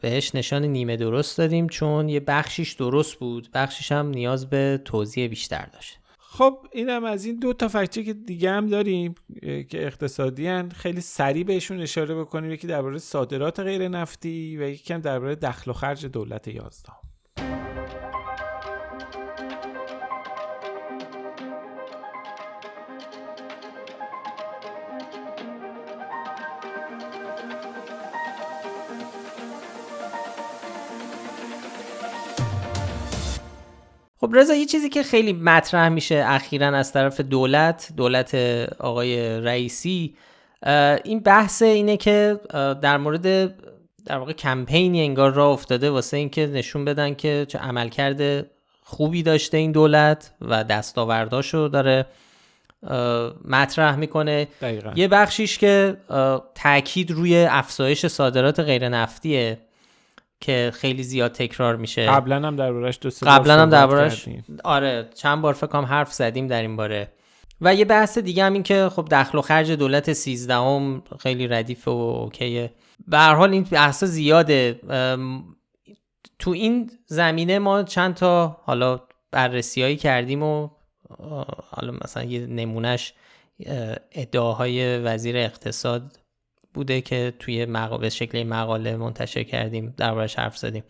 بهش نشان نیمه درست دادیم چون یه بخشیش درست بود. بخشیش هم نیاز به توضیح بیشتر داشت. خب اینم از این دو تا فکچه که دیگه هم داریم که اقتصادی هن. خیلی سریع بهشون اشاره بکنیم یکی درباره صادرات غیر نفتی و یکی هم درباره دخل و خرج دولت یازدهم خب رضا یه چیزی که خیلی مطرح میشه اخیرا از طرف دولت دولت آقای رئیسی این بحث اینه که در مورد در واقع کمپینی انگار را افتاده واسه اینکه نشون بدن که چه عملکرد خوبی داشته این دولت و دستاورداشو داره مطرح می‌کنه دقیقا. یه بخشیش که تاکید روی افزایش صادرات غیر نفتیه که خیلی زیاد تکرار میشه. قبلا هم دربارش دو سه قبلا هم دربارش آره چند بار فکر کنم حرف زدیم در این باره. و یه بحث دیگه هم این که خب دخل و خرج دولت 13 هم خیلی ردیف و اوکیه. به هر حال این بحث زیاده. تو این زمینه ما چند تا حالا بررسیایی کردیم و حالا مثلا یه نمونهش ادعاهای وزیر اقتصاد بوده که توی مقاله شکل مقاله منتشر کردیم دربارش حرف زدیم.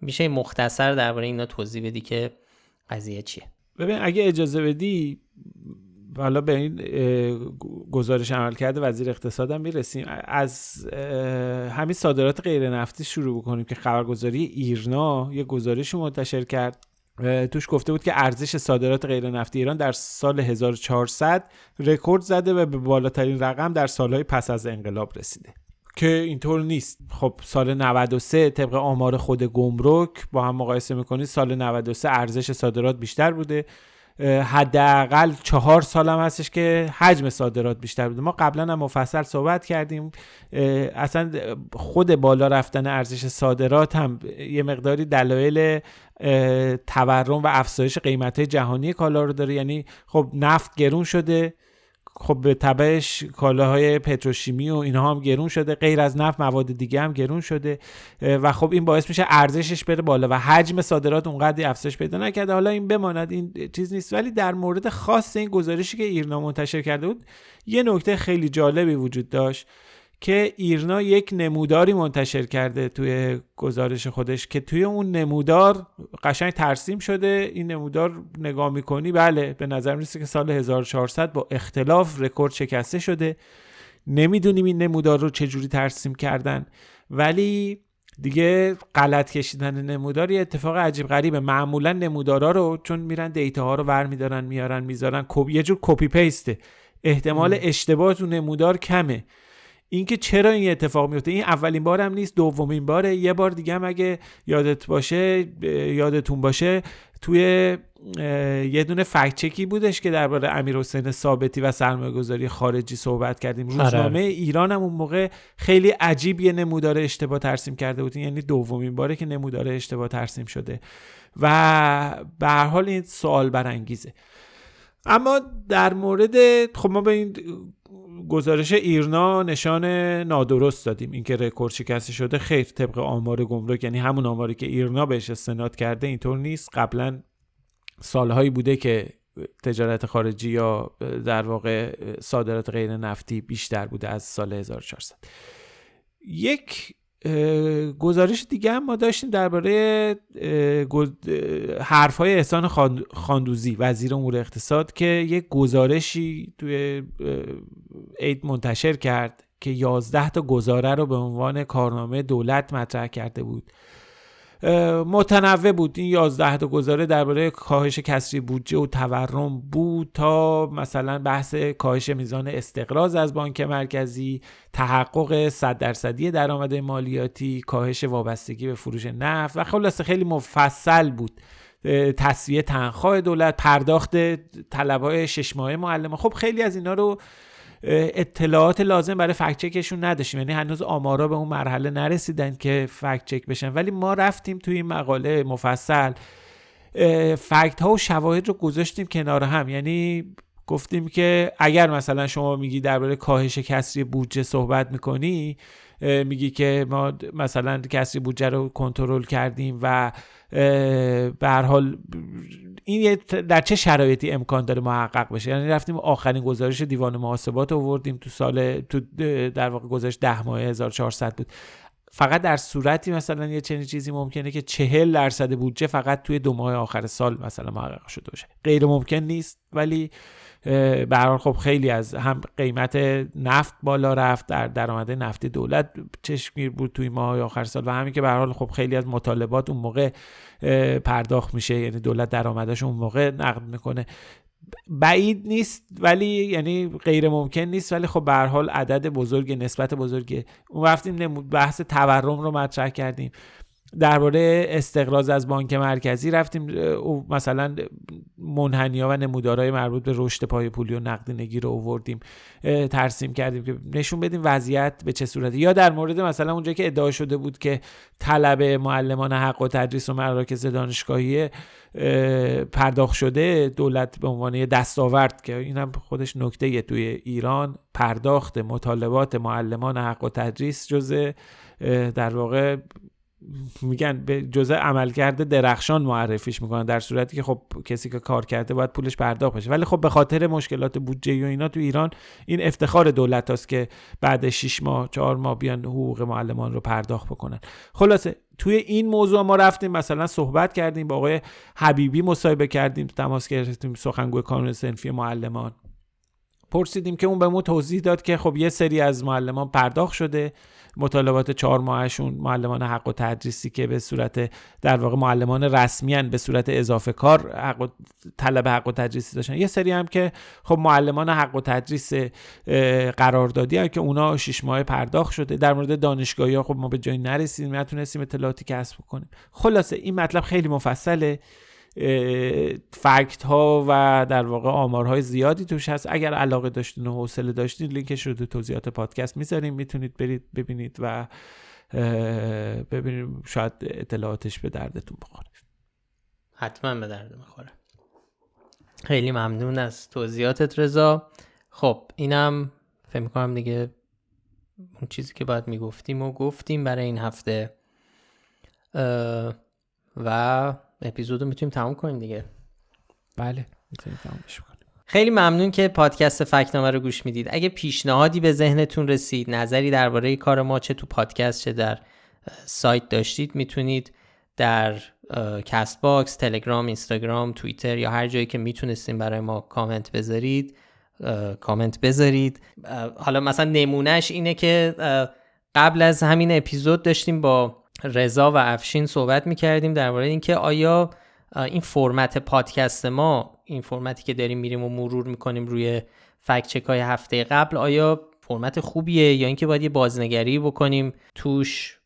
میشه مختصر درباره اینا توضیح بدی که قضیه چیه؟ ببین اگه اجازه بدی حالا به این گزارش عمل کرده وزیر اقتصادم می‌رسیم. از همین صادرات غیر نفتی شروع بکنیم که خبرگزاری ایرنا یه گزارشی منتشر کرد. توش گفته بود که ارزش صادرات غیر نفتی ایران در سال 1400 رکورد زده و به بالاترین رقم در سالهای پس از انقلاب رسیده. که اینطور نیست. خب سال 93 طبق آمار خود گمرک با هم مقایسه می‌کنید سال 93 ارزش صادرات بیشتر بوده. حداقل چهار سال هم هستش که حجم صادرات بیشتر بوده. ما قبلا هم مفصل صحبت کردیم. اصلا خود بالا رفتن ارزش صادرات هم یه مقداری دلایل تورم و افزایش قیمت جهانی کالا رو داره. یعنی خب نفت گرون شده. خب به تبعش کالاهای پتروشیمی و اینها هم گرون شده. غیر از نفت مواد دیگه هم گرون شده. و خب این باعث میشه ارزشش بره بالا و حجم صادرات اونقدر افزایش پیدا نکرده. حالا این بماند این چیز نیست. ولی در مورد خاص این گزارشی که ایرنا منتشر کرده بود یه نکته خیلی جالبی وجود داشت. که ایرنا یک نموداری منتشر کرده توی گزارش خودش که توی اون نمودار قشنگ ترسیم شده. این نمودار نگاه می‌کنی بله به نظر می‌رسه که سال 1400 با اختلاف رکورد شکسته شده. نمی‌دونیم این نمودار رو چجوری ترسیم کردن. ولی دیگه غلط کشیدن نمودار یه اتفاق عجیب غریبه. معمولا نمودارا رو چون میرن data ها رو ور میدارن میارن می‌ذارن یه جور copy paste ه. احتمال اشتباه تو نمودار کمه. اینکه چرا این اتفاق میفته؟ این اولین بارم نیست دومین باره. یه بار دیگه هم اگه یادت باشه یادتون باشه توی یه دونه فکچکی بودش که درباره امیر حسین ثابتی و سرمایه گذاری خارجی صحبت کردیم. آره. روزنامه ایران هم اون موقع خیلی عجیب یه نمودار اشتباه ترسیم کرده بود. یعنی دومین باره که نمودار اشتباه ترسیم شده. و به هر حال این سوال برانگیزه. اما در مورد خب ما به این گزارش ایرنا نشان نادرست دادیم. اینکه رکورد شکسته شده خیر طبق آمار گمرک یعنی همون آماری که ایرنا بهش استناد کرده اینطور نیست. قبلا سالهایی بوده که تجارت خارجی یا در واقع صادرات غیر نفتی بیشتر بوده از سال 1400 یک گزارش دیگه هم ما داشتیم درباره حرف های احسان خاندوزی وزیر امور اقتصاد که یک گزارشی توی عید منتشر کرد که 11 تا گزاره رو به عنوان کارنامه دولت مطرح کرده بود. متنوع بود. این 11 تا گزاره درباره کاهش کسری بودجه و تورم بود تا مثلا بحث کاهش میزان استقراض از بانک مرکزی تحقق 100 درصدی درآمد مالیاتی کاهش وابستگی به فروش نفت و خلاصه خیلی مفصل بود. تصویه تنخواه دولت پرداخت طلبهای شش ماهه معلم خب خیلی از اینا رو اطلاعات لازم برای فکت چکشون نداشتیم. یعنی هنوز آمارا به اون مرحله نرسیدن که فکت چک بشن. ولی ما رفتیم توی این مقاله مفصل فکت ها و شواهد رو گذاشتیم کنار هم. یعنی گفتیم که اگر مثلا شما میگی درباره کاهش کسری بودجه صحبت می‌کنی میگی که ما مثلا کسری بودجه رو کنترل کردیم و به هر حال این در چه شرایطی امکان داره محقق بشه؟ یعنی رفتیم آخرین گزارش دیوان محاسبات آوردیم تو سال تو در واقع گزارش ده ماه 1400 بود. فقط در صورتی مثلا یه چنین چیزی ممکنه که چهل درصد بودجه فقط توی دو ماه آخر سال مثلا محقق شده باشه. غیر ممکن نیست ولی به خب خیلی از هم قیمت نفت بالا رفت در درآمد نفتی دولت چشمگیر بود توی ماه آخر سال و همین که به حال خب خیلی از مطالبات اون موقع پرداخت میشه یعنی دولت درآمدش اون موقع نقد می‌کنه. بعید نیست ولی یعنی غیر ممکن نیست ولی خب به حال عدد بزرگ نسبت بزرگه اون رفتیم بحث تورم رو مطرح کردیم. درباره استقراض از بانک مرکزی رفتیم مثلا منحنیا و نمودارهای مربوط به رشد پای پولی و نقدینگی رو اووردیم ترسیم کردیم که نشون بدیم وضعیت به چه صورتی یا در مورد مثلا اونجا که ادعا شده بود که طلب معلمان حق و تدریس و مراکز دانشگاهی پرداخت شده دولت به عنوان دستاورد که این هم خودش نکته توی ایران پرداخت مطالبات معلمان حق و تدریس جزء در واقع میگن به جزء عملکرد درخشان معرفیش می‌کنن در صورتی که خب کسی که کار کرده باید پولش پرداخت بشه ولی خب به خاطر مشکلات بودجه و اینا تو ایران این افتخار دولت هست که بعد 6 ماه 4 ماه بیان حقوق معلمان رو پرداخت بکنن. خلاصه توی این موضوع ما رفتیم مثلا صحبت کردیم با آقای حبیبی مصاحبه کردیم تماس گرفتیم سخنگوی کانون سنفی معلمان. پرسیدیم که اون به ما توضیح داد که خب یه سری از معلمان پرداخت شده. مطالبات چهار ماهشون معلمان حق و تدریسی که به صورت در واقع معلمان رسمی به صورت اضافه کار حق و طلب حق و تدریسی داشتن. یه سری هم که خب معلمان حق و تدریس قراردادی هم که اونا شش ماه پرداخت شده. در مورد دانشگاهی ها خب ما به جایی نرسیدیم نتونستیم اطلاعاتی کسب کنیم خلاصه این مطلب خیلی مفصله. فکت ها و در واقع آمارهای زیادی توش هست. اگر علاقه داشتین و حوصله داشتین لینکش رو تو توضیحات پادکست می‌ذاریم. می‌تونید برید ببینید و ببینید شاید اطلاعاتش به دردتون بخوره. حتما به درد می‌خوره. خیلی ممنون از توضیحاتت رضا. خب اینم فکر می‌کنم دیگه اون چیزی که باید می‌گفتیم و گفتیم برای این هفته. و اپیزود رو می‌تونیم تموم کنیم دیگه. بله می‌تونیم تمومش کنیم خیلی ممنون که پادکست فکنامه رو گوش می‌دید. اگه پیشنهادی به ذهنتون رسید نظری درباره کار ما چه تو پادکست چه در سایت داشتید می‌تونید در Castbox، تلگرام، اینستاگرام، توییتر یا هر جایی که می‌تونستیم برای ما کامنت بذارید کامنت بذارید. حالا مثلا نمونهش اینه که قبل از همین اپیزود داشتیم با رضا و افشین صحبت می‌کردیم درباره اینکه آیا این فرمت پادکست ما این فرمتی که داریم میریم و مرور می‌کنیم روی fact check های هفته قبل آیا فرمت خوبیه یا اینکه باید یه بازنگری بکنیم توش؟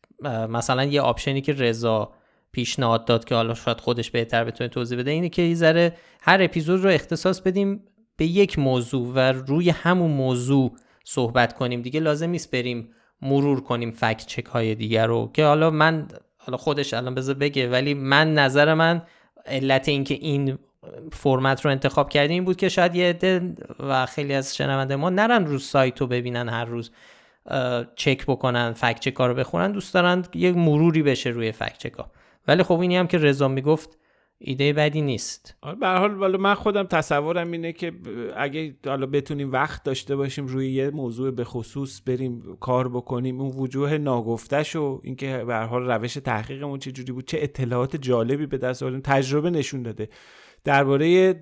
مثلا یه آپشنی که رضا پیشنهاد داد که حالا شاید خودش بهتر بتونه توضیح بده اینه که یه هر اپیزود رو اختصاص بدیم به یک موضوع و روی همون موضوع صحبت کنیم. دیگه لازم نیست بریم مرور کنیم فکت چک های دیگر رو که حالا من حالا خودش الان بذار بگه ولی من نظر من علت اینکه این فرمت رو انتخاب کردیم این بود که شاید یه عده و خیلی از شنونده ما نرن رو سایت رو ببینن هر روز چک بکنن فکت چک رو بخونن. دوست دارن یه مروری بشه روی فکت چک ها. ولی خب اینی هم که رضا می‌گفت ایده بدی نیست. آره، به حال من خودم تصورم اینه که اگه حالا بتونیم وقت داشته باشیم روی یه موضوع به خصوص بریم کار بکنیم اون وجوه ناگفتش و اینکه به حال روش تحقیقمون چه جوری بود چه اطلاعات جالبی به دست آوردیم تجربه نشون داده. درباره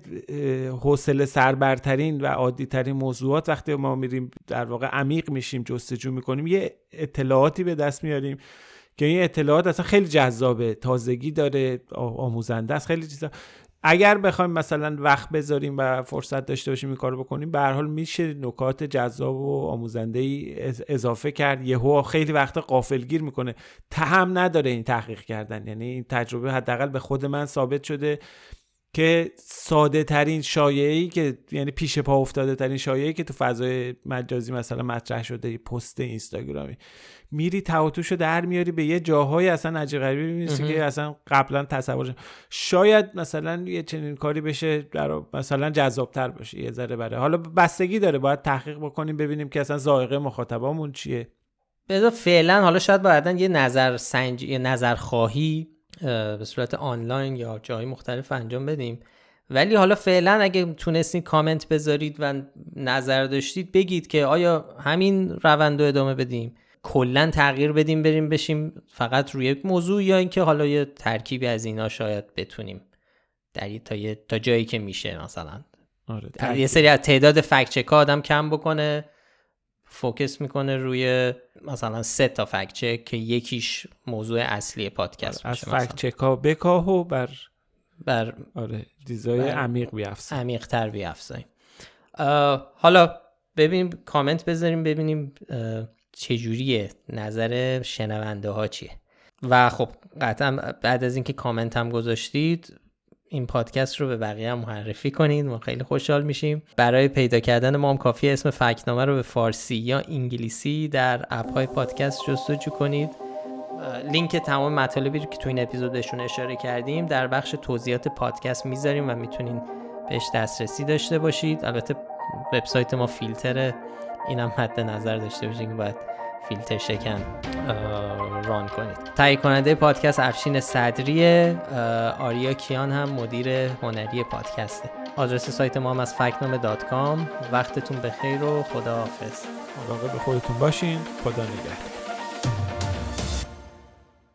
حوصله سربرترین و عادیترین موضوعات وقتی ما میریم در واقع عمیق میشیم جستجو می‌کنیم یه اطلاعاتی به دست میاریم. که این اطلاعات اصلا خیلی جذابه. تازگی داره آموزنده است خیلی چیزا. اگر بخوایم مثلا وقت بذاریم و فرصت داشته باشیم این کارو بکنیم به هر حال میشه نکات جذاب و آموزنده ای اضافه کرد. یهو خیلی وقت قافلگیر می‌کنه. تهم نداره این تحقیق کردن. یعنی این تجربه حداقل به خود من ثابت شده. که ساده ترین شایعی که یعنی پیش پا افتاده ترین شایعی که تو فضای مجازی مثلا مطرح شده پست اینستاگرامی. میری تواتوشو در میاری به یه جاهای اصلا عجیب غریبی می‌رسی که اصلا قبلا تصور شاید مثلا یه چنین کاری بشه در مثلا جذابتر باشه یه ذره بره حالا بستگی داره باید تحقیق بکنیم ببینیم که اصلا ذائقه مخاطبامون چیه. بذار فعلا حالا شاید بعدا یه نظر سنج یه نظر خواهی به صورت آنلاین یا جای مختلف انجام بدیم. ولی حالا فعلا اگه تونستید کامنت بذارید و نظر داشتید بگید که آیا همین روند رو ادامه بدیم. کلا تغییر بدیم بریم بشیم فقط روی یک موضوع یا اینکه حالا یه ترکیبی از اینا شاید بتونیم در تا, تا جایی که میشه مثلا. آره یه سری از تعداد فکت آدم کم بکنه. فوکس می‌کنه روی مثلا سه تا فکت چک که یکیش موضوع اصلی پادکست از فکت چکا بکاه و بر بر آره دیزای عمیق بیافزاییم عمیق تر بیافزاییم حالا ببینیم کامنت بذاریم ببینیم چجوریه نظر شنونده ها چیه. و خب قطعا بعد از اینکه کامنت هم گذاشتید این پادکست رو به بقیه هم معرفی کنید ما خیلی خوشحال میشیم. برای پیدا کردن ما هم کافی اسم فکنامه رو به فارسی یا انگلیسی در اپ های پادکست جستجو کنید. لینک تمام مطالبی رو که تو این اپیزودشون اشاره کردیم در بخش توضیحات پادکست می‌ذاریم و می‌تونین بهش دسترسی داشته باشید. البته وبسایت ما فیلتره اینم مد نظر داشته باشید که باید فیلتر شکن run کنید. تهیه کننده پادکست افشین صدری آریا کیان هم مدیر هنری پادکسته. آدرس سایت ما هم از فکت‌نامه dot com. وقتتون بخیر و خدا حافظ به خودتون باشین. خدا نگهدار.